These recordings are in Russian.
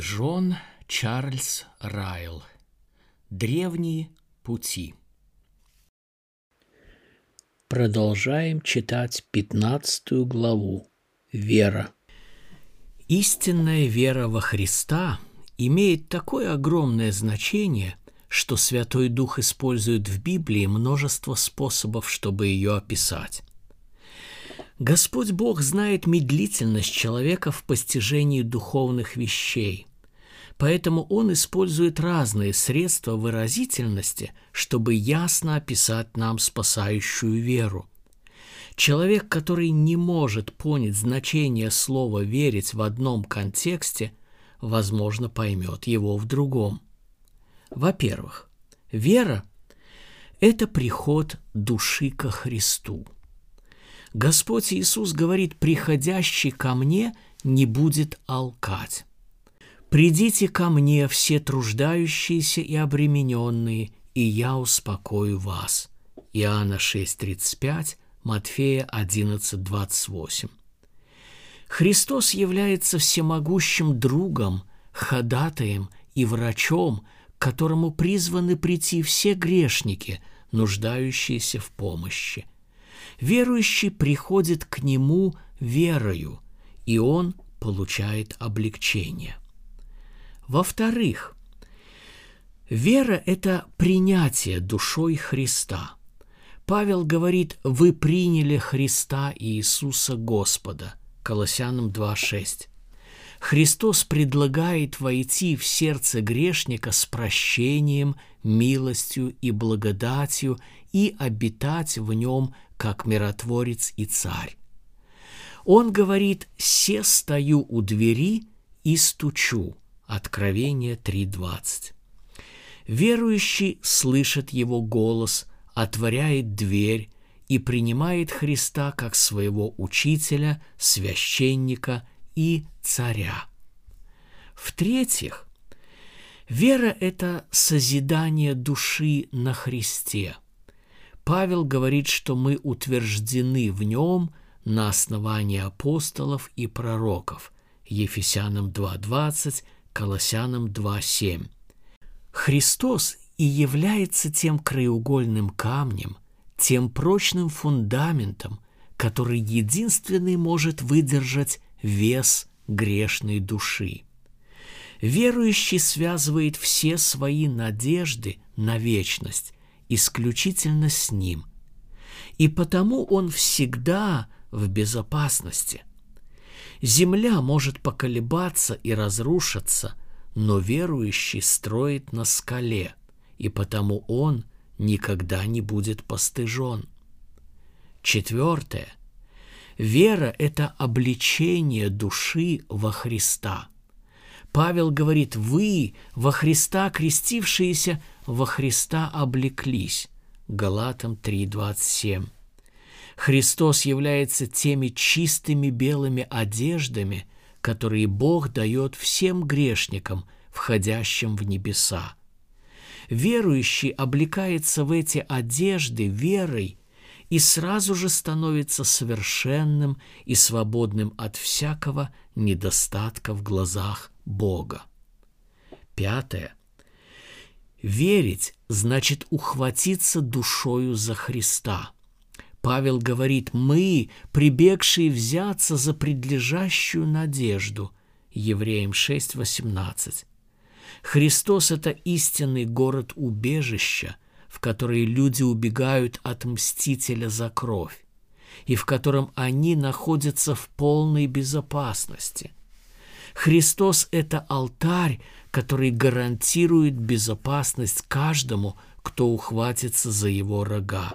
Джон Чарльз Райл. Древние пути. Продолжаем читать пятнадцатую главу. Вера. Истинная вера во Христа имеет такое огромное значение, что Святой Дух использует в Библии множество способов, чтобы ее описать. Господь Бог знает медлительность человека в постижении духовных вещей, поэтому Он использует разные средства выразительности, чтобы ясно описать нам спасающую веру. Человек, который не может понять значение слова «верить» в одном контексте, возможно, поймет его в другом. Во-первых, вера – это приход души ко Христу – Господь Иисус говорит, приходящий ко мне не будет алкать. «Придите ко мне, все труждающиеся и обремененные, и я успокою вас». Иоанна 6:35, Матфея 11:28. Христос является всемогущим другом, ходатаем и врачом, к которому призваны прийти все грешники, нуждающиеся в помощи – Верующий приходит к нему верою, и он получает облегчение. Во-вторых, вера – это принятие душой Христа. Павел говорит, вы приняли Христа Иисуса Господа. Колоссянам 2.6. Христос предлагает войти в сердце грешника с прощением, милостью и благодатью и обитать в нем как миротворец и царь. Он говорит «се стою у двери и стучу» Откровение 3.20. Верующий слышит его голос, отворяет дверь и принимает Христа как своего учителя, священника и царя. В-третьих, вера – это созидание души на Христе – Павел говорит, что мы утверждены в нем на основании апостолов и пророков. Ефесянам 2.20, Колоссянам 2.7. Христос и является тем краеугольным камнем, тем прочным фундаментом, который единственный может выдержать вес грешной души. Верующий связывает все свои надежды на вечность исключительно с Ним. И потому Он всегда в безопасности. Земля может поколебаться и разрушиться, но верующий строит на скале, и потому он никогда не будет постыжен. Четвертое. Вера – это обличение души во Христа. Павел говорит, вы, во Христа крестившиеся, во Христа облеклись. Галатам 3.27. Христос является теми чистыми белыми одеждами, которые Бог дает всем грешникам, входящим в небеса. Верующий облекается в эти одежды верой и сразу же становится совершенным и свободным от всякого недостатка в глазах Бога. Пятое. Верить значит ухватиться душою за Христа. Павел говорит, мы, прибегшие взяться за предлежащую надежду. Евреям 6.18. Христос – это истинный город убежища, в который люди убегают от мстителя за кровь, и в котором они находятся в полной безопасности – Христос – это алтарь, который гарантирует безопасность каждому, кто ухватится за его рога.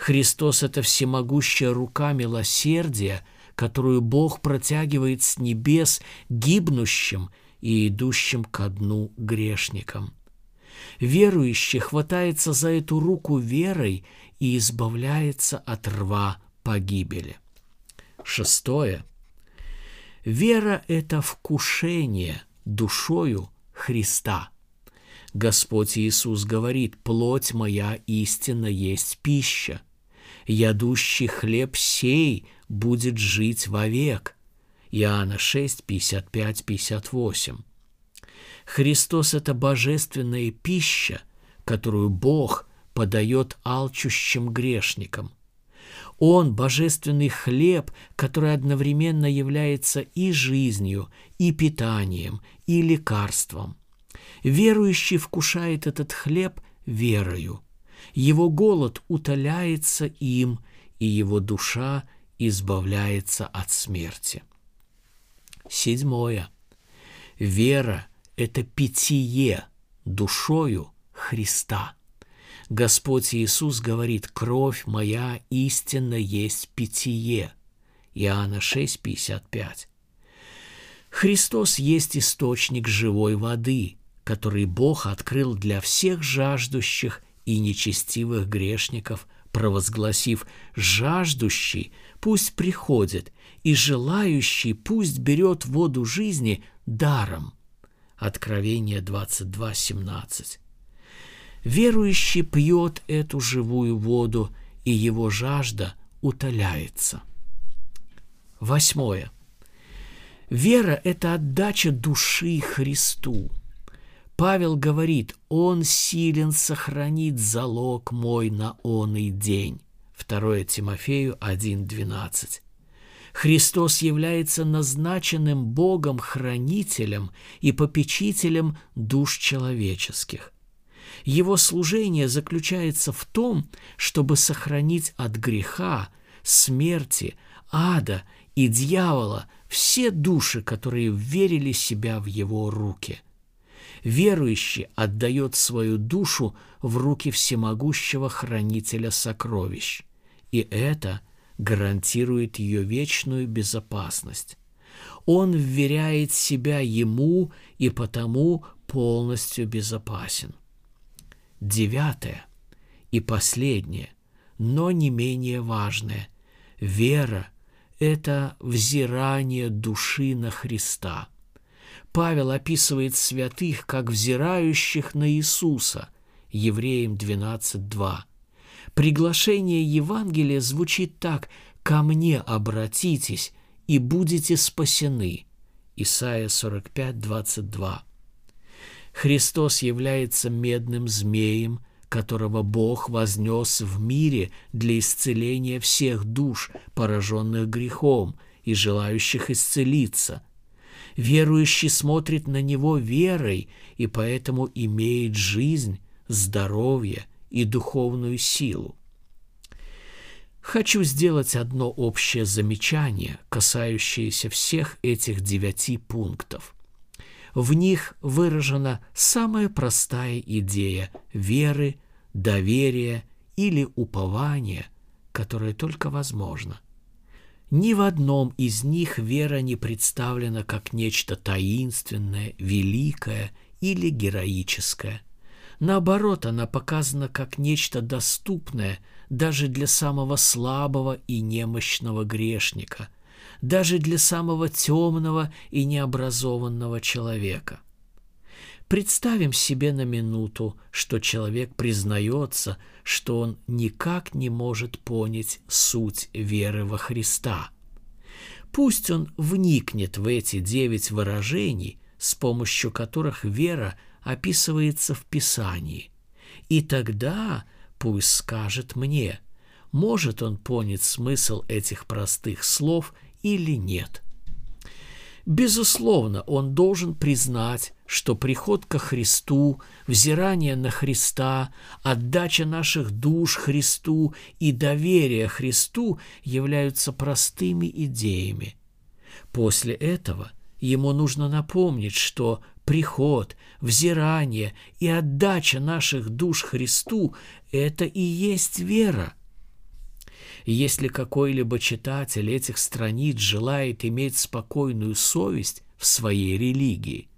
Христос – это всемогущая рука милосердия, которую Бог протягивает с небес гибнущим и идущим ко дну грешникам. Верующий хватается за эту руку верой и избавляется от рва погибели. Шестое – Вера – это вкушение душою Христа. Господь Иисус говорит, «Плоть моя истинно есть пища. Ядущий хлеб сей будет жить вовек». Иоанна 6, 55, 58. Христос – это божественная пища, которую Бог подает алчущим грешникам. Он – божественный хлеб, который одновременно является и жизнью, и питанием, и лекарством. Верующий вкушает этот хлеб верою. Его голод утоляется им, и его душа избавляется от смерти. Седьмое. Вера – это питье душою Христа. Господь Иисус говорит, «Кровь моя истинно есть питье». Иоанна 6,55. Христос есть источник живой воды, который Бог открыл для всех жаждущих и нечестивых грешников, провозгласив «жаждущий пусть приходит, и желающий пусть берет воду жизни даром». Откровение 22.17. Верующий пьет эту живую воду, и его жажда утоляется. Восьмое. Вера – это отдача души Христу. Павел говорит, «Он силен сохранить залог мой на оный день». 2 Тимофею 1.12. Христос является назначенным Богом хранителем и попечителем душ человеческих. Его служение заключается в том, чтобы сохранить от греха, смерти, ада и дьявола все души, которые верили себя в его руки. Верующий отдает свою душу в руки всемогущего хранителя сокровищ, и это гарантирует ее вечную безопасность. Он вверяет себя ему и потому полностью безопасен. Девятое и последнее, но не менее важное – вера – это взирание души на Христа. Павел описывает святых как взирающих на Иисуса, Евреям 12.2. Приглашение Евангелия звучит так «Ко мне обратитесь, и будете спасены» Исайя 45.22. Христос является медным змеем, которого Бог вознес в мире для исцеления всех душ, пораженных грехом и желающих исцелиться. Верующий смотрит на него верой и поэтому имеет жизнь, здоровье и духовную силу. Хочу сделать одно общее замечание, касающееся всех этих девяти пунктов – в них выражена самая простая идея веры, доверия или упования, которое только возможно. Ни в одном из них вера не представлена как нечто таинственное, великое или героическое. Наоборот, она показана как нечто доступное даже для самого слабого и немощного грешника – даже для самого темного и необразованного человека. Представим себе на минуту, что человек признается, что он никак не может понять суть веры во Христа. Пусть он вникнет в эти девять выражений, с помощью которых вера описывается в Писании, и тогда пусть скажет мне, может он понять смысл этих простых слов или нет. Безусловно, он должен признать, что приход ко Христу, взирание на Христа, отдача наших душ Христу и доверие Христу являются простыми идеями. После этого ему нужно напомнить, что приход, взирание и отдача наших душ Христу – это и есть вера – если какой-либо читатель этих страниц желает иметь спокойную совесть в своей религии,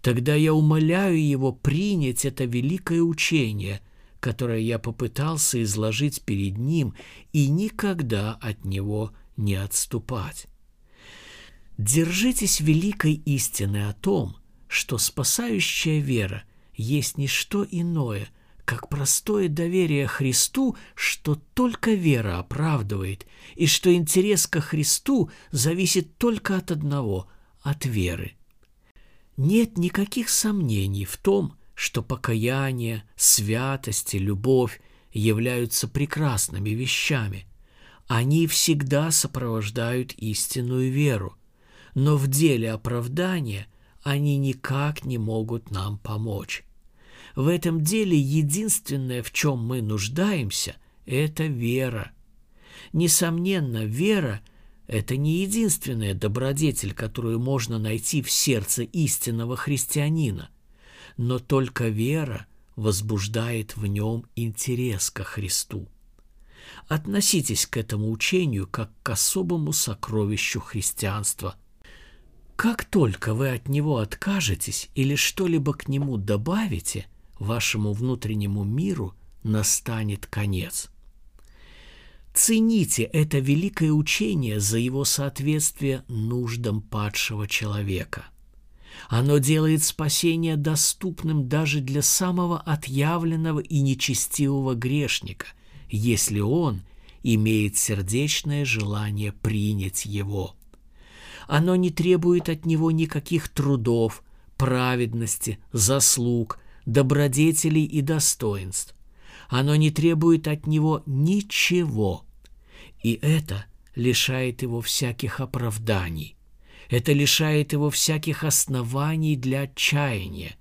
тогда я умоляю его принять это великое учение, которое я попытался изложить перед ним, и никогда от него не отступать. Держитесь великой истины о том, что спасающая вера есть не что иное, как простое доверие Христу, что только вера оправдывает, и что интерес ко Христу зависит только от одного – от веры. Нет никаких сомнений в том, что покаяние, святость и любовь являются прекрасными вещами. Они всегда сопровождают истинную веру, но в деле оправдания они никак не могут нам помочь. В этом деле единственное, в чем мы нуждаемся, это вера. Несомненно, вера – это не единственная добродетель, которую можно найти в сердце истинного христианина, но только вера возбуждает в нем интерес ко Христу. Относитесь к этому учению как к особому сокровищу христианства. Как только вы от него откажетесь или что-либо к нему добавите, вашему внутреннему миру настанет конец – Цените это великое учение за его соответствие нуждам падшего человека. Оно делает спасение доступным даже для самого отъявленного и нечестивого грешника, если он имеет сердечное желание принять его. Оно не требует от него никаких трудов, праведности, заслуг, добродетелей и достоинств. Оно не требует от него ничего – и это лишает его всяких оправданий. Это лишает его всяких оснований для отчаяния.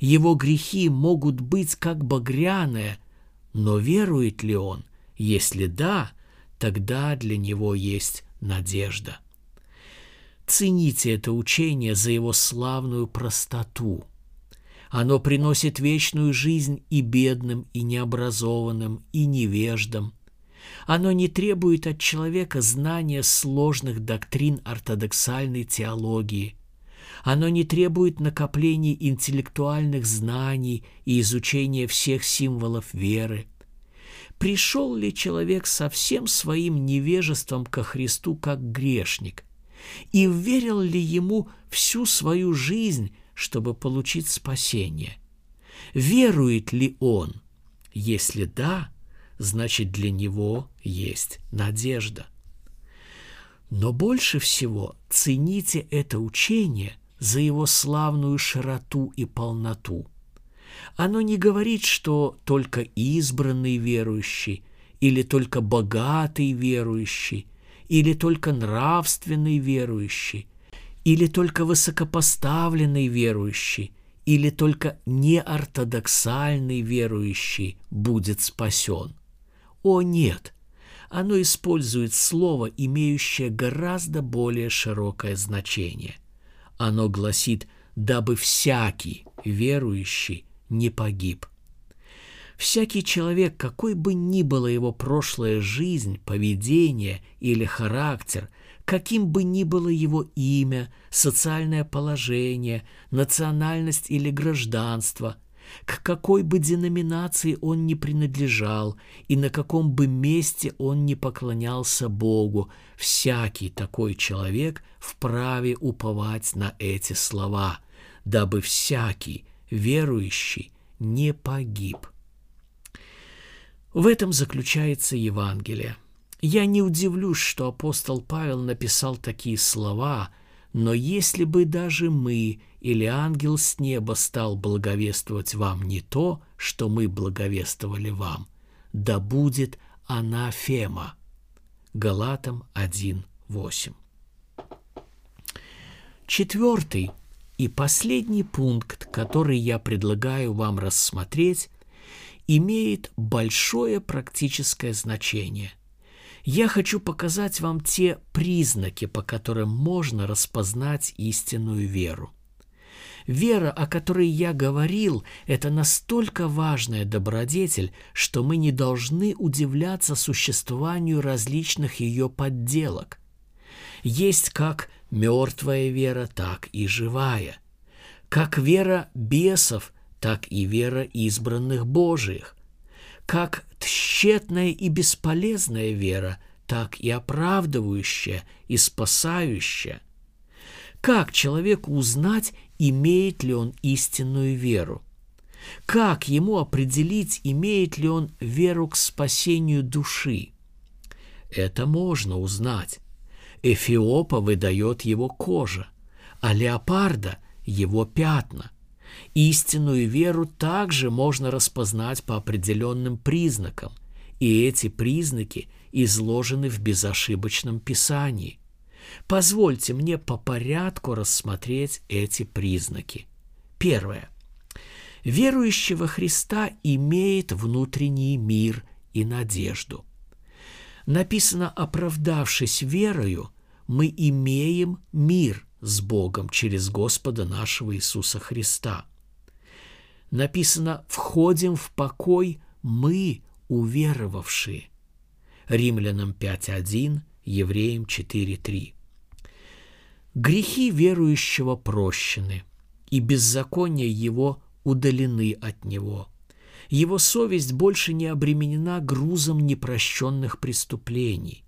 Его грехи могут быть как багряные, но верует ли он? Если да, тогда для него есть надежда. Цените это учение за его славную простоту. Оно приносит вечную жизнь и бедным, и необразованным, и невеждам, оно не требует от человека знания сложных доктрин ортодоксальной теологии. Оно не требует накопления интеллектуальных знаний и изучения всех символов веры. Пришел ли человек со всем своим невежеством ко Христу как грешник? И верил ли ему всю свою жизнь, чтобы получить спасение? Верует ли он? Если да, значит для него есть надежда. Но больше всего цените это учение за его славную широту и полноту. Оно не говорит, что только избранный верующий, или только богатый верующий, или только нравственный верующий, или только высокопоставленный верующий, или только неортодоксальный верующий будет спасен – о нет! Оно использует слово, имеющее гораздо более широкое значение. Оно гласит «дабы всякий верующий не погиб». Всякий человек, какой бы ни была его прошлая жизнь, поведение или характер, каким бы ни было его имя, социальное положение, национальность или гражданство – к какой бы деноминации он ни принадлежал и на каком бы месте он ни поклонялся Богу, всякий такой человек вправе уповать на эти слова, дабы всякий верующий не погиб. В этом заключается Евангелие. Я не удивлюсь, что апостол Павел написал такие слова – но если бы даже мы или ангел с неба стал благовествовать вам не то, что мы благовествовали вам, да будет анафема. Галатам 1.8. Четвертый и последний пункт, который я предлагаю вам рассмотреть, имеет большое практическое значение – я хочу показать вам те признаки, по которым можно распознать истинную веру. Вера, о которой я говорил, это настолько важная добродетель, что мы не должны удивляться существованию различных ее подделок. Есть как мертвая вера, так и живая. Как вера бесов, так и вера избранных Божиих как тщетная и бесполезная вера, так и оправдывающая и спасающая. Как человеку узнать, имеет ли он истинную веру? Как ему определить, имеет ли он веру к спасению души? Это можно узнать. Эфиопа выдает его кожа, а леопарда – его пятна. Истинную веру также можно распознать по определенным признакам, и эти признаки изложены в безошибочном Писании. Позвольте мне по порядку рассмотреть эти признаки. Первое. Верующий во Христа имеет внутренний мир и надежду. Написано, оправдавшись верою, мы имеем мир с Богом через Господа нашего Иисуса Христа. Написано, входим в покой мы, уверовавшие. Римлянам 5.1, Евреям 4.3. Грехи верующего прощены, и беззакония его удалены от него. Его совесть больше не обременена грузом непрощенных преступлений.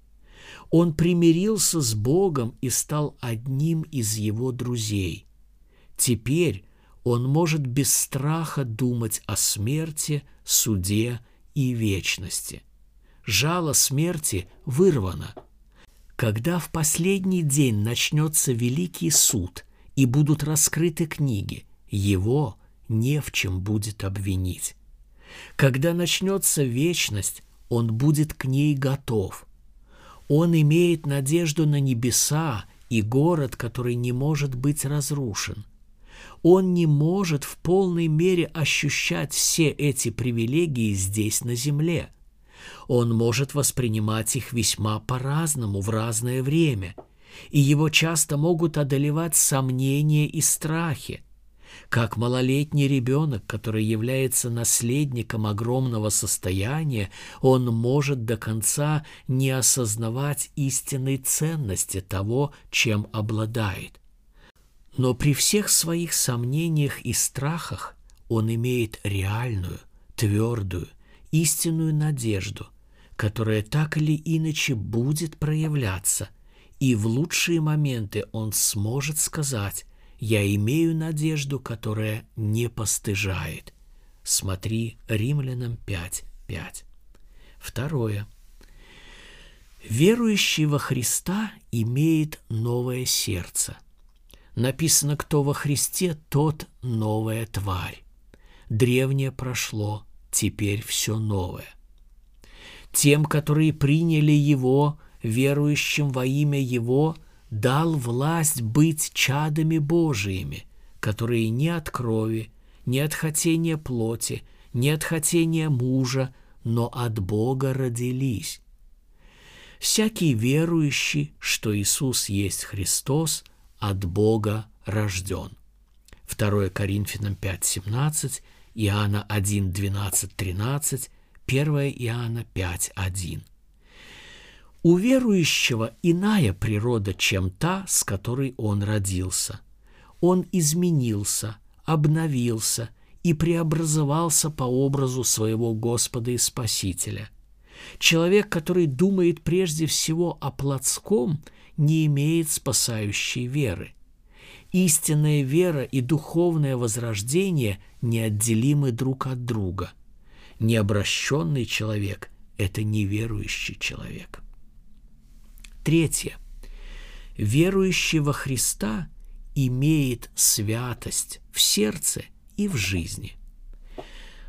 Он примирился с Богом и стал одним из его друзей. Теперь он может без страха думать о смерти, суде и вечности. Жало смерти вырвано. Когда в последний день начнется великий суд и будут раскрыты книги, его не в чем будет обвинить. Когда начнется вечность, он будет к ней готов. Он имеет надежду на небеса и город, который не может быть разрушен. Он не может в полной мере ощущать все эти привилегии здесь на земле. Он может воспринимать их весьма по-разному в разное время, и его часто могут одолевать сомнения и страхи – как малолетний ребенок, который является наследником огромного состояния, он может до конца не осознавать истинной ценности того, чем обладает. Но при всех своих сомнениях и страхах он имеет реальную, твердую, истинную надежду, которая так или иначе будет проявляться, и в лучшие моменты он сможет сказать я имею надежду, которая не постыжает. Смотри Римлянам 5.5. 5. Второе. Верующий во Христа имеет новое сердце. Написано, кто во Христе, тот новая тварь. Древнее прошло, теперь все новое. Тем, которые приняли Его, верующим во имя Его – дал власть быть чадами Божиими, которые не от крови, не от хотения плоти, не от хотения мужа, но от Бога родились. Всякий верующий, что Иисус есть Христос, от Бога рожден. 2 Коринфянам 5, 17, Иоанна 1, 12, 13, 1 Иоанна 5, 1. У верующего иная природа, чем та, с которой он родился. Он изменился, обновился и преобразовался по образу своего Господа и Спасителя. Человек, который думает прежде всего о плотском, не имеет спасающей веры. Истинная вера и духовное возрождение неотделимы друг от друга. Необращенный человек – это неверующий человек. Третье. Верующий во Христа имеет святость в сердце и в жизни.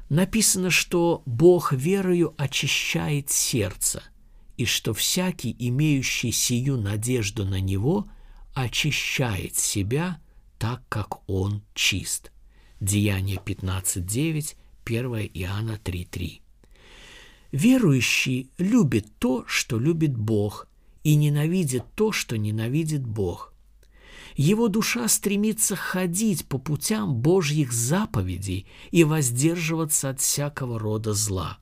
Написано, что Бог верою очищает сердце, и что всякий, имеющий сию надежду на Него, очищает себя так, как Он чист. Деяние 15.9, 1 Иоанна 3.3. Верующий любит то, что любит Бог, и ненавидит то, что ненавидит Бог. Его душа стремится ходить по путям Божьих заповедей и воздерживаться от всякого рода зла.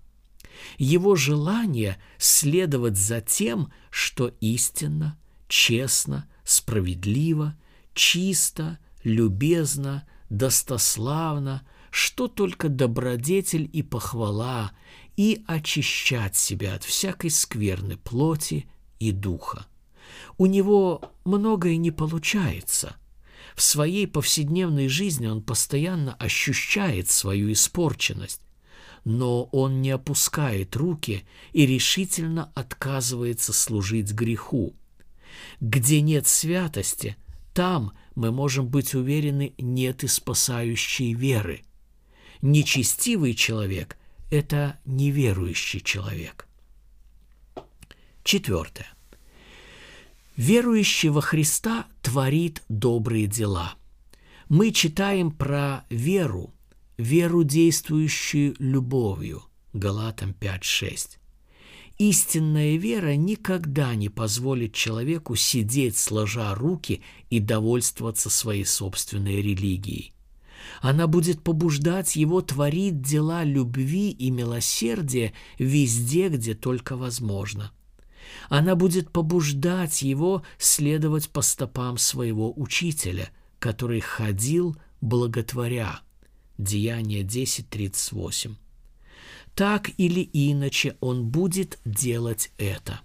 Его желание следовать за тем, что истинно, честно, справедливо, чисто, любезно, достославно, что только добродетель и похвала, и очищать себя от всякой скверны плоти и духа. У него многое не получается. В своей повседневной жизни он постоянно ощущает свою испорченность, но он не опускает руки и решительно отказывается служить греху. Где нет святости, Там мы можем быть уверены, нет и спасающей веры. Нечестивый человек – это неверующий человек. Четвертое. Верующий во Христа творит добрые дела. Мы читаем про веру, веру, действующую любовью. Галатам 5.6. Истинная вера никогда не позволит человеку сидеть сложа руки и довольствоваться своей собственной религией. Она будет побуждать его творить дела любви и милосердия везде, где только возможно. Она будет побуждать его следовать по стопам своего учителя, который ходил благотворя. Деяние 10.38. Так или иначе он будет делать это.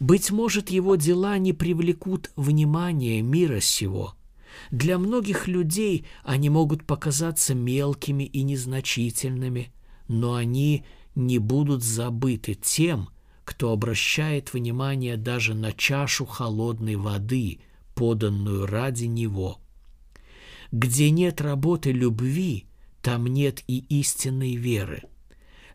Быть может, его дела не привлекут внимания мира сего. Для многих людей они могут показаться мелкими и незначительными, но они не будут забыты тем, кто обращает внимание даже на чашу холодной воды, поданную ради него. Где нет работы любви, там нет и истинной веры –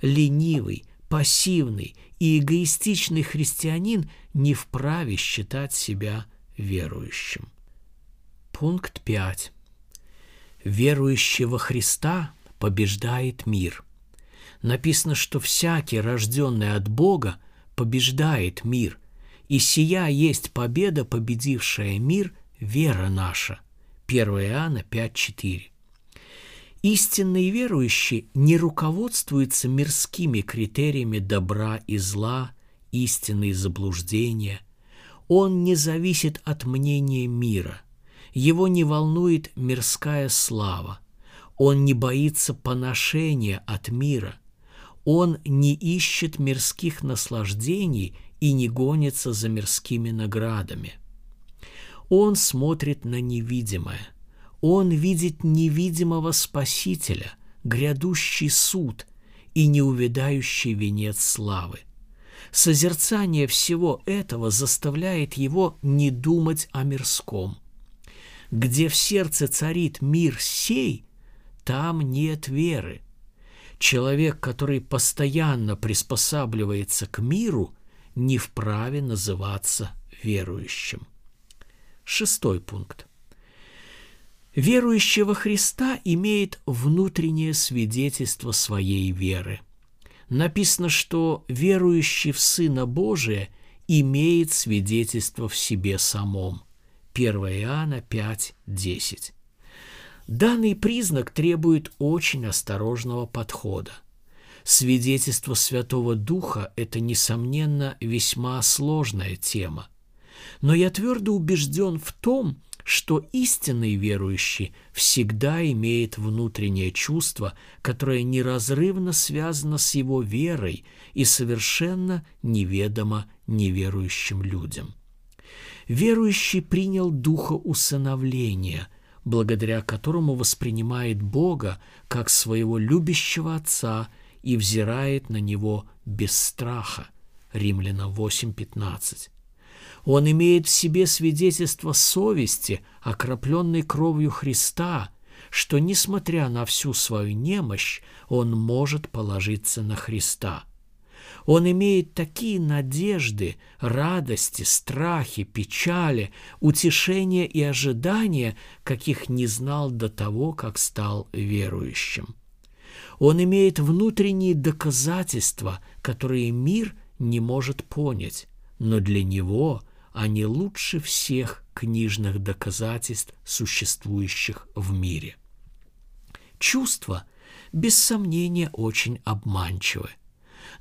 ленивый, пассивный и эгоистичный христианин не вправе считать себя верующим. Пункт 5. Верующий во Христа побеждает мир. Написано, что всякий, рожденный от Бога, побеждает мир, и сия есть победа, победившая мир, вера наша. 1 Иоанна 5.4. Истинный верующий не руководствуется мирскими критериями добра и зла, истины и заблуждения. Он не зависит от мнения мира. Его не волнует мирская слава. Он не боится поношения от мира. Он не ищет мирских наслаждений и не гонится за мирскими наградами. Он смотрит на невидимое – он видит невидимого Спасителя, грядущий суд и неувядающий венец славы. Созерцание всего этого заставляет его не думать о мирском. Где в сердце царит мир сей, там нет веры. Человек, который постоянно приспосабливается к миру, не вправе называться верующим. Шестой пункт. Верующий во Христа имеет внутреннее свидетельство своей веры. Написано, что верующий в Сына Божия имеет свидетельство в себе самом. 1 Иоанна 5, 10. Данный признак требует очень осторожного подхода. Свидетельство Святого Духа – это, несомненно, весьма сложная тема. Но я твердо убежден в том, что истинный верующий всегда имеет внутреннее чувство, которое неразрывно связано с его верой и совершенно неведомо неверующим людям. Верующий принял духа усыновления, благодаря которому воспринимает Бога как своего любящего Отца и взирает на Него без страха. Римляна 8.15. Он имеет в себе свидетельство совести, окропленной кровью Христа, что, несмотря на всю свою немощь, он может положиться на Христа. Он имеет такие надежды, радости, страхи, печали, утешения и ожидания, каких не знал до того, как стал верующим. Он имеет внутренние доказательства, которые мир не может понять, но для него они лучше всех книжных доказательств, существующих в мире. Чувства, без сомнения, очень обманчивы.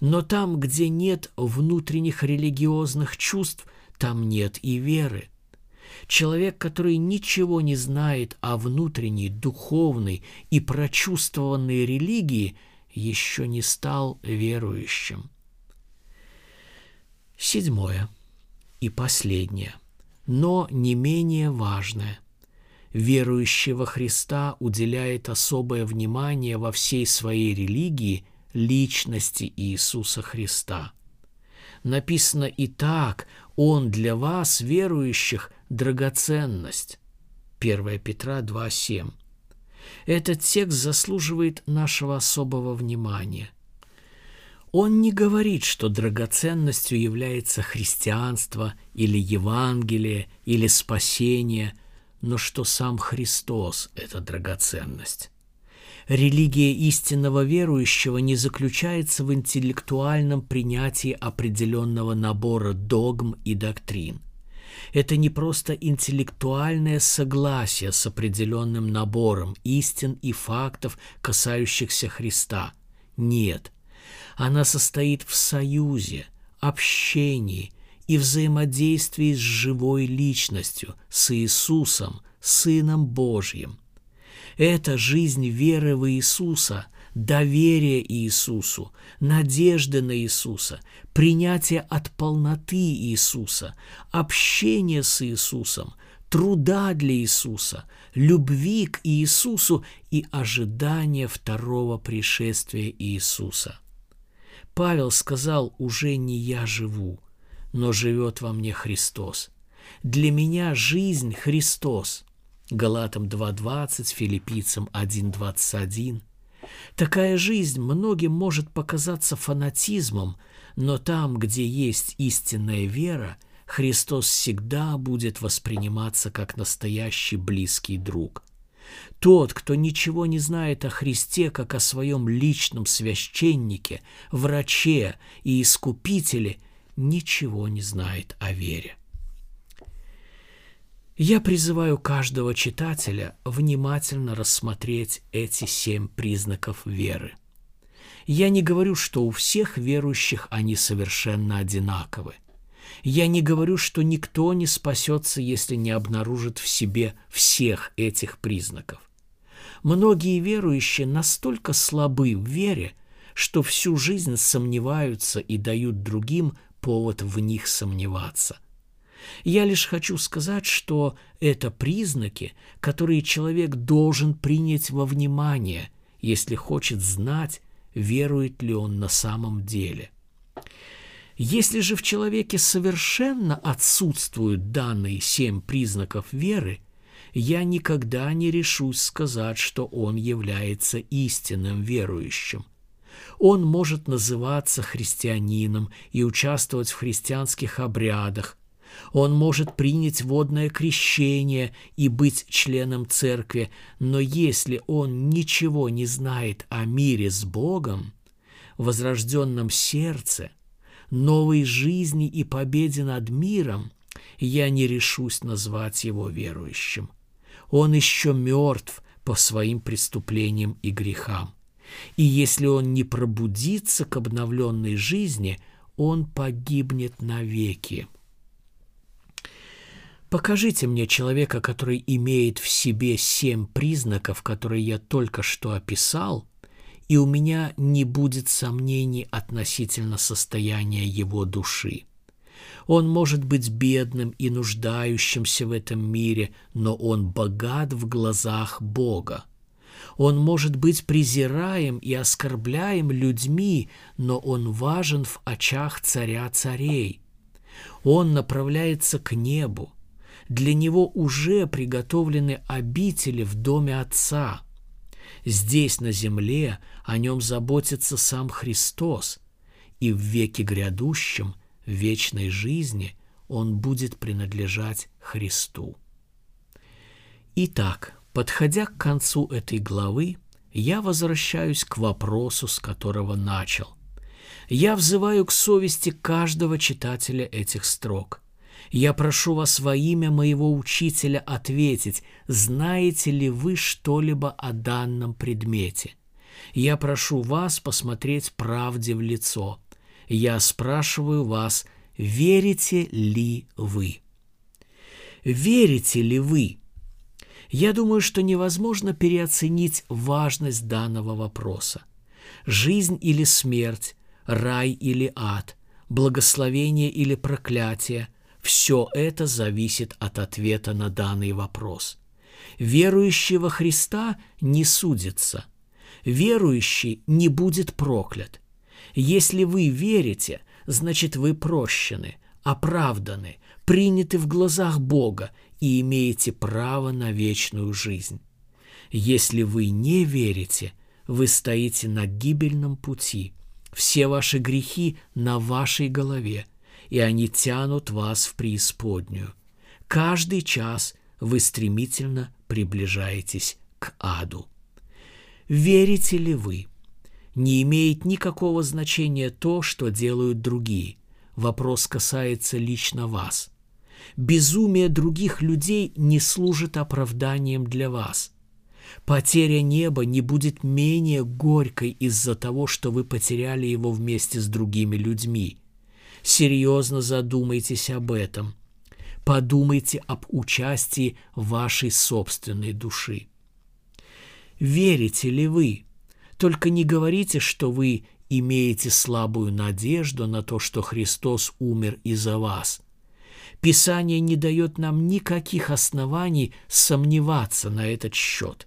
Но там, где нет внутренних религиозных чувств, там нет и веры. Человек, который ничего не знает о внутренней, духовной и прочувствованной религии, еще не стал верующим. Седьмое и последнее, но не менее важное. Верующий во Христа уделяет особое внимание во всей своей религии личности Иисуса Христа. Написано и так, Он для вас, верующих, драгоценность. 1 Петра 2.7. Этот текст заслуживает нашего особого внимания. Он не говорит, что драгоценностью является христианство или Евангелие или спасение, но что сам Христос – это драгоценность. Религия истинного верующего не заключается в интеллектуальном принятии определенного набора догм и доктрин. Это не просто интеллектуальное согласие с определенным набором истин и фактов, касающихся Христа. Нет, она состоит в союзе, общении и взаимодействии с живой личностью, с Иисусом, Сыном Божьим – это жизнь веры в Иисуса, доверие Иисусу, надежда на Иисуса, принятие от полноты Иисуса, общение с Иисусом, труда для Иисуса, любви к Иисусу и ожидание второго пришествия Иисуса. Павел сказал, уже не я живу, но живет во мне Христос. Для меня жизнь Христос. Галатам 2.20, филиппийцам 1.21. Такая жизнь многим может показаться фанатизмом, но там, где есть истинная вера, Христос всегда будет восприниматься как настоящий близкий друг. Тот, кто ничего не знает о Христе, как о своем личном священнике, враче и искупителе, ничего не знает о вере. Я призываю каждого читателя внимательно рассмотреть эти семь признаков веры. Я не говорю, что у всех верующих они совершенно одинаковы. Я не говорю, что никто не спасется, если не обнаружит в себе всех этих признаков. Многие верующие настолько слабы в вере, что всю жизнь сомневаются и дают другим повод в них сомневаться – я лишь хочу сказать, что это признаки, которые человек должен принять во внимание, если хочет знать, верует ли он на самом деле. Если же в человеке совершенно отсутствуют данные семь признаков веры, я никогда не решусь сказать, что он является истинным верующим. Он может называться христианином и участвовать в христианских обрядах, он может принять водное крещение и быть членом церкви, но если он ничего не знает о мире с Богом, возрожденном сердце, новой жизни и победе над миром, я не решусь назвать его верующим. Он еще мертв по своим преступлениям и грехам. И если он не пробудится к обновленной жизни, он погибнет навеки. Покажите мне человека, который имеет в себе семь признаков, которые я только что описал, и у меня не будет сомнений относительно состояния его души. Он может быть бедным и нуждающимся в этом мире, но он богат в глазах Бога. Он может быть презираем и оскорбляем людьми, но он важен в очах царя царей. Он направляется к небу, для него уже приготовлены обители в доме Отца. Здесь, на земле, о нем заботится сам Христос, и в веке грядущем, в вечной жизни, он будет принадлежать Христу. Итак, подходя к концу этой главы, я возвращаюсь к вопросу, с которого начал. Я взываю к совести каждого читателя этих строк – я прошу вас во имя моего учителя ответить, знаете ли вы что-либо о данном предмете? Я прошу вас посмотреть правде в лицо. Я спрашиваю вас, верите ли вы? Верите ли вы? Я думаю, что невозможно переоценить важность данного вопроса. Жизнь или смерть, рай или ад, благословение или проклятие – все это зависит от ответа на данный вопрос. Верующий во Христа не судится. Верующий не будет проклят. Если вы верите, значит вы прощены, оправданы, приняты в глазах Бога и имеете право на вечную жизнь. Если вы не верите, вы стоите на гибельном пути. Все ваши грехи на вашей голове, и они тянут вас в преисподнюю. Каждый час вы стремительно приближаетесь к аду. Верите ли вы? Не имеет никакого значения то, что делают другие. Вопрос касается лично вас. Безумие других людей не служит оправданием для вас. Потеря неба не будет менее горькой из-за того, что вы потеряли его вместе с другими людьми. Серьезно задумайтесь об этом. Подумайте об участии вашей собственной души. Верите ли вы? Только не говорите, что вы имеете слабую надежду на то, что Христос умер из-за вас. Писание не дает нам никаких оснований сомневаться на этот счет.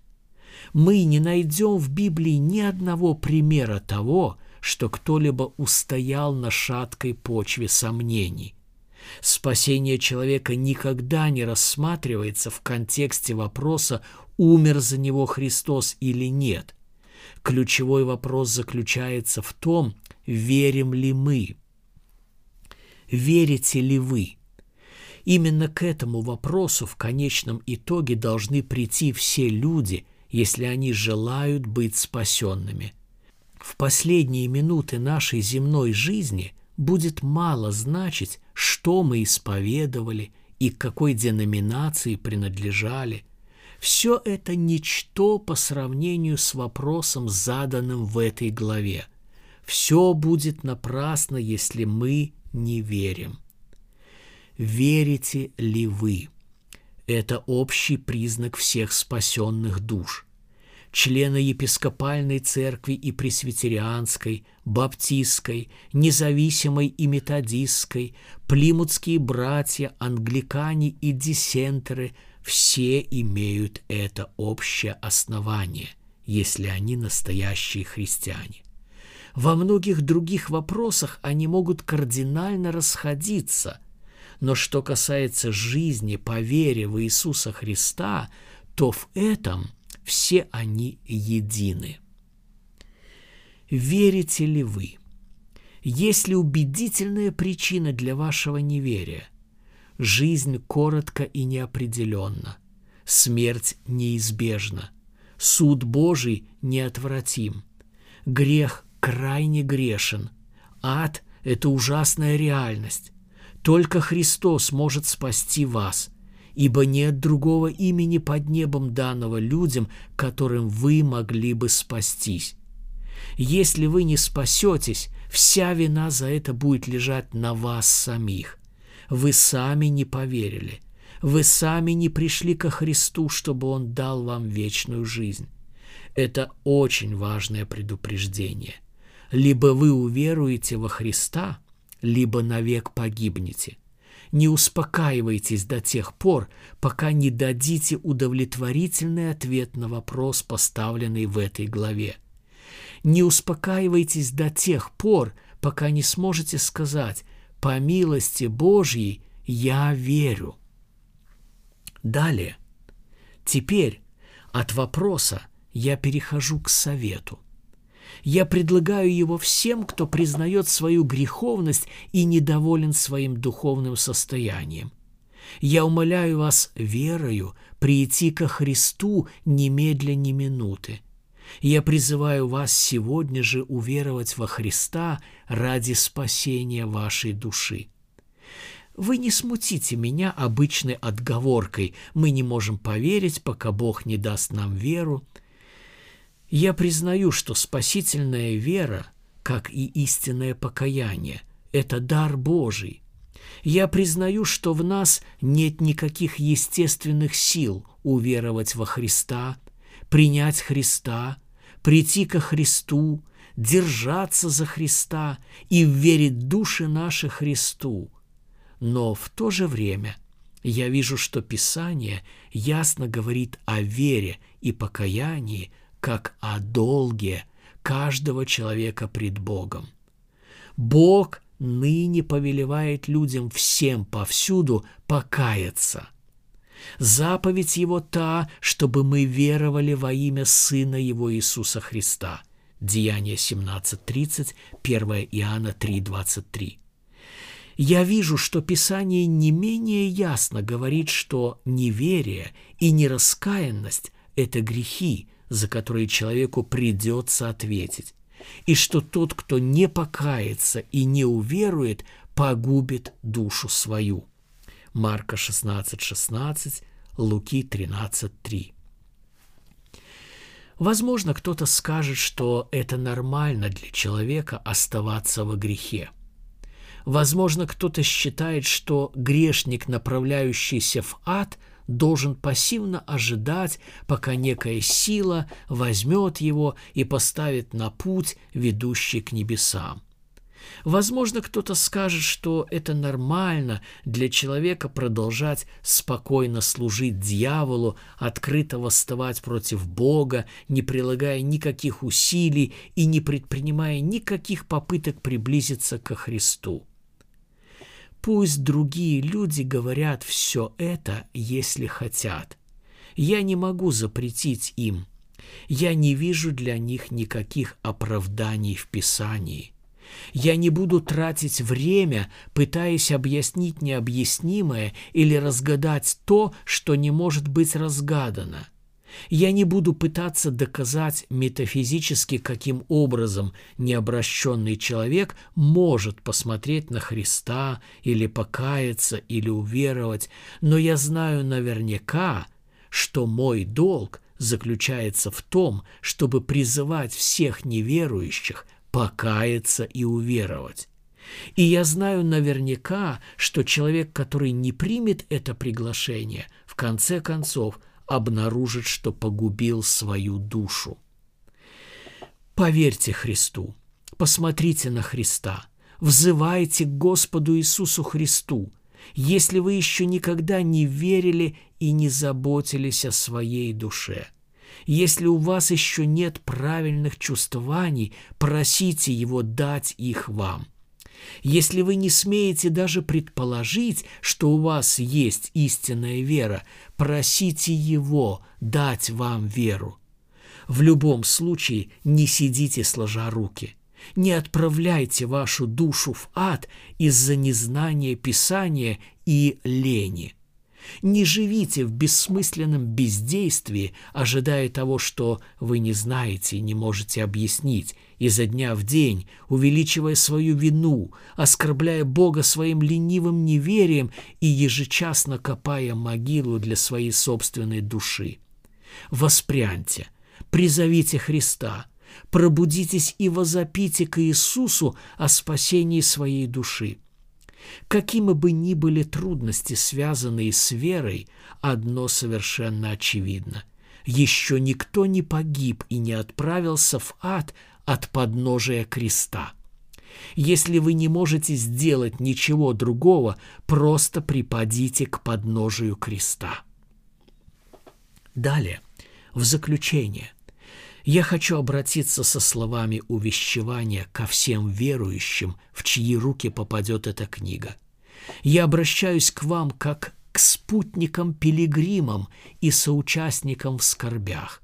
Мы не найдем в Библии ни одного примера того, что кто-либо устоял на шаткой почве сомнений. Спасение человека никогда не рассматривается в контексте вопроса умер за него Христос или нет. Ключевой вопрос заключается в том, верим ли мы. Верите ли вы? Именно к этому вопросу в конечном итоге должны прийти все люди, если они желают быть спасенными. В последние минуты нашей земной жизни будет мало значить, что мы исповедовали и к какой деноминации принадлежали – все это ничто по сравнению с вопросом, заданным в этой главе. Все будет напрасно, если мы не верим. Верите ли вы? Это общий признак всех спасенных душ. Члены епископальной церкви и пресвитерианской, баптистской, независимой и методистской, плимутские братья, англикане и диссентеры – все имеют это общее основание, если они настоящие христиане. Во многих других вопросах они могут кардинально расходиться, но что касается жизни по вере в Иисуса Христа, то в этом все они едины. Верите ли вы? Есть ли убедительная причина для вашего неверия? Жизнь коротко и неопределенна. Смерть неизбежна. Суд Божий неотвратим. Грех крайне грешен. Ад – это ужасная реальность. Только Христос может спасти вас, ибо нет другого имени под небом данного людям, которым вы могли бы спастись. Если вы не спасетесь, вся вина за это будет лежать на вас самих. Вы сами не поверили. Вы сами не пришли ко Христу, чтобы Он дал вам вечную жизнь. Это очень важное предупреждение. Либо вы уверуете во Христа, либо навек погибнете. Не успокаивайтесь до тех пор, пока не дадите удовлетворительный ответ на вопрос, поставленный в этой главе. Не успокаивайтесь до тех пор, пока не сможете сказать по милости Божьей я верю. Далее. Теперь от вопроса я перехожу к совету. Я предлагаю его всем, кто признает свою греховность и недоволен своим духовным состоянием. Я умоляю вас верою прийти ко Христу немедля ни минуты – я призываю вас сегодня же уверовать во Христа ради спасения вашей души. Вы не смутите меня обычной отговоркой «мы не можем поверить, пока Бог не даст нам веру». Я признаю, что спасительная вера, как и истинное покаяние, это дар Божий. Я признаю, что в нас нет никаких естественных сил уверовать во Христа, принять Христа, прийти ко Христу, держаться за Христа и верить души наши Христу. Но в то же время я вижу, что Писание ясно говорит о вере и покаянии, как о долге каждого человека пред Богом. Бог ныне повелевает людям всем повсюду покаяться. Заповедь Его та, чтобы мы веровали во имя Сына Его Иисуса Христа. Деяние 17.30, 1 Иоанна 3.23. Я вижу, что Писание не менее ясно говорит, что неверие и нераскаянность – это грехи, за которые человеку придется ответить, и что тот, кто не покается и не уверует, погубит душу свою. Марка 16:16, 16, Луки 13:3. Возможно, кто-то скажет, что это нормально для человека оставаться во грехе – Возможно, кто-то считает, что грешник, направляющийся в ад, должен пассивно ожидать, пока некая сила возьмет его и поставит на путь, ведущий к небесам. Возможно, кто-то скажет, что это нормально для человека продолжать спокойно служить дьяволу, открыто восставать против Бога, не прилагая никаких усилий и не предпринимая никаких попыток приблизиться ко Христу. Пусть другие люди говорят все это, если хотят. Я не могу запретить им. Я не вижу для них никаких оправданий в Писании. Я не буду тратить время, пытаясь объяснить необъяснимое или разгадать то, что не может быть разгадано. Я не буду пытаться доказать метафизически, каким образом необращенный человек может посмотреть на Христа или покаяться или уверовать, но я знаю наверняка, что мой долг заключается в том, чтобы призывать всех неверующих покаяться и уверовать. И я знаю наверняка, что человек, который не примет это приглашение, в конце концов – обнаружит, что погубил свою душу. Поверьте Христу, посмотрите на Христа, взывайте к Господу Иисусу Христу, если вы еще никогда не верили и не заботились о своей душе. Если у вас еще нет правильных чувствований, просите Его дать их вам. Если вы не смеете даже предположить, что у вас есть истинная вера, просите Его дать вам веру. В любом случае не сидите сложа руки. Не отправляйте вашу душу в ад из-за незнания Писания и лени – не живите в бессмысленном бездействии, ожидая того, что вы не знаете и не можете объяснить, изо дня в день, увеличивая свою вину, оскорбляя Бога своим ленивым неверием и ежечасно копая могилу для своей собственной души. Воспряньте, призовите Христа, пробудитесь и возопите к Иисусу о спасении своей души. Какими бы ни были трудности, связанные с верой, одно совершенно очевидно. Еще никто не погиб и не отправился в ад от подножия креста. Если вы не можете сделать ничего другого, просто припадите к подножию креста. Далее, в заключение – я хочу обратиться со словами увещевания ко всем верующим, в чьи руки попадет эта книга. Я обращаюсь к вам как к спутникам-пилигримам и соучастникам в скорбях.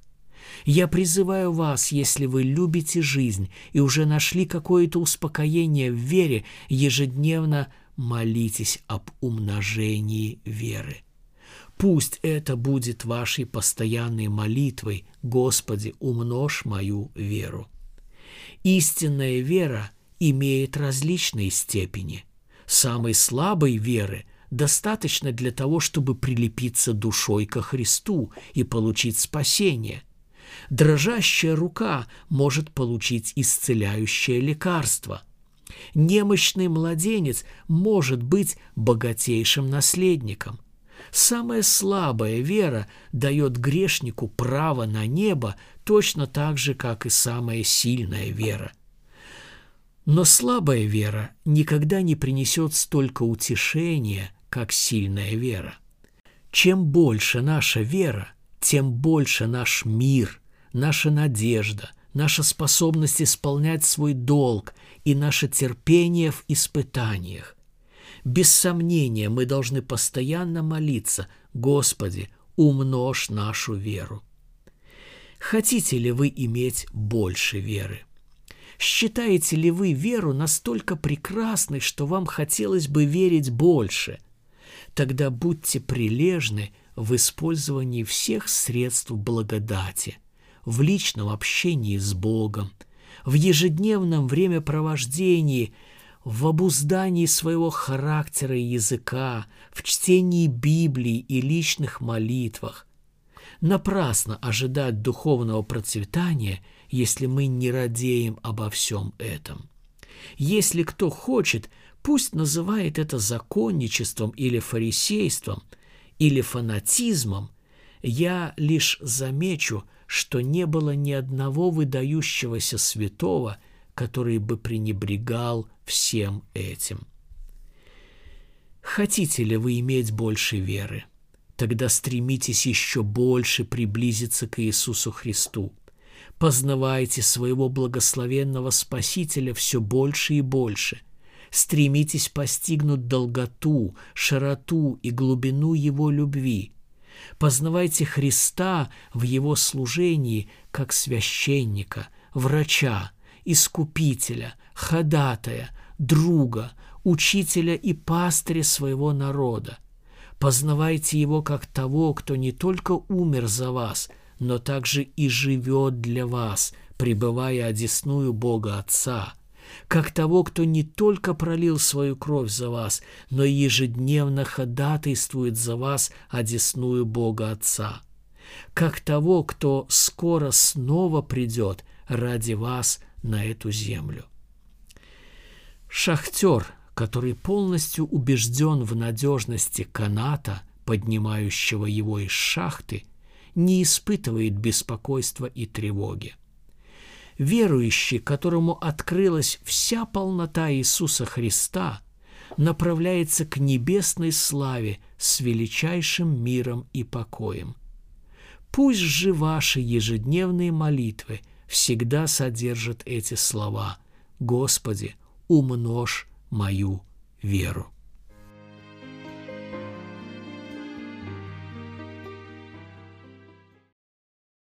Я призываю вас, если вы любите жизнь и уже нашли какое-то успокоение в вере, ежедневно молитесь об умножении веры. Пусть это будет вашей постоянной молитвой, Господи, умножь мою веру. Истинная вера имеет различные степени. Самой слабой веры достаточно для того, чтобы прилепиться душой ко Христу и получить спасение. Дрожащая рука может получить исцеляющее лекарство. Немощный младенец может быть богатейшим наследником – Самая слабая вера дает грешнику право на небо точно так же, как и самая сильная вера. Но слабая вера никогда не принесет столько утешения, как сильная вера. Чем больше наша вера, тем больше наш мир, наша надежда, наша способность исполнять свой долг и наше терпение в испытаниях. Без сомнения мы должны постоянно молиться «Господи, умножь нашу веру». Хотите ли вы иметь больше веры? Считаете ли вы веру настолько прекрасной, что вам хотелось бы верить больше? Тогда будьте прилежны в использовании всех средств благодати, в личном общении с Богом, в ежедневном времяпровождении, в обуздании своего характера и языка, в чтении Библии и личных молитвах. Напрасно ожидать духовного процветания – если мы не радеем обо всем этом. Если кто хочет, пусть называет это законничеством или фарисейством, или фанатизмом, я лишь замечу, что не было ни одного выдающегося святого, который бы пренебрегал всем этим. Хотите ли вы иметь больше веры? Тогда стремитесь еще больше приблизиться к Иисусу Христу – Познавайте своего благословенного Спасителя все больше и больше. Стремитесь постигнуть долготу, широту и глубину Его любви. Познавайте Христа в Его служении как священника, врача, искупителя, ходатая, друга, учителя и пастыря своего народа. Познавайте Его как того, кто не только умер за вас, но также и живет для вас, пребывая одесную Бога Отца, как того, кто не только пролил свою кровь за вас, но и ежедневно ходатайствует за вас одесную Бога Отца, как того, кто скоро снова придет ради вас на эту землю. Шахтер, который полностью убежден в надежности каната, поднимающего его из шахты, не испытывает беспокойства и тревоги. Верующий, которому открылась вся полнота Иисуса Христа, направляется к небесной славе с величайшим миром и покоем. Пусть же ваши ежедневные молитвы всегда содержат эти слова «Господи, умножь мою веру».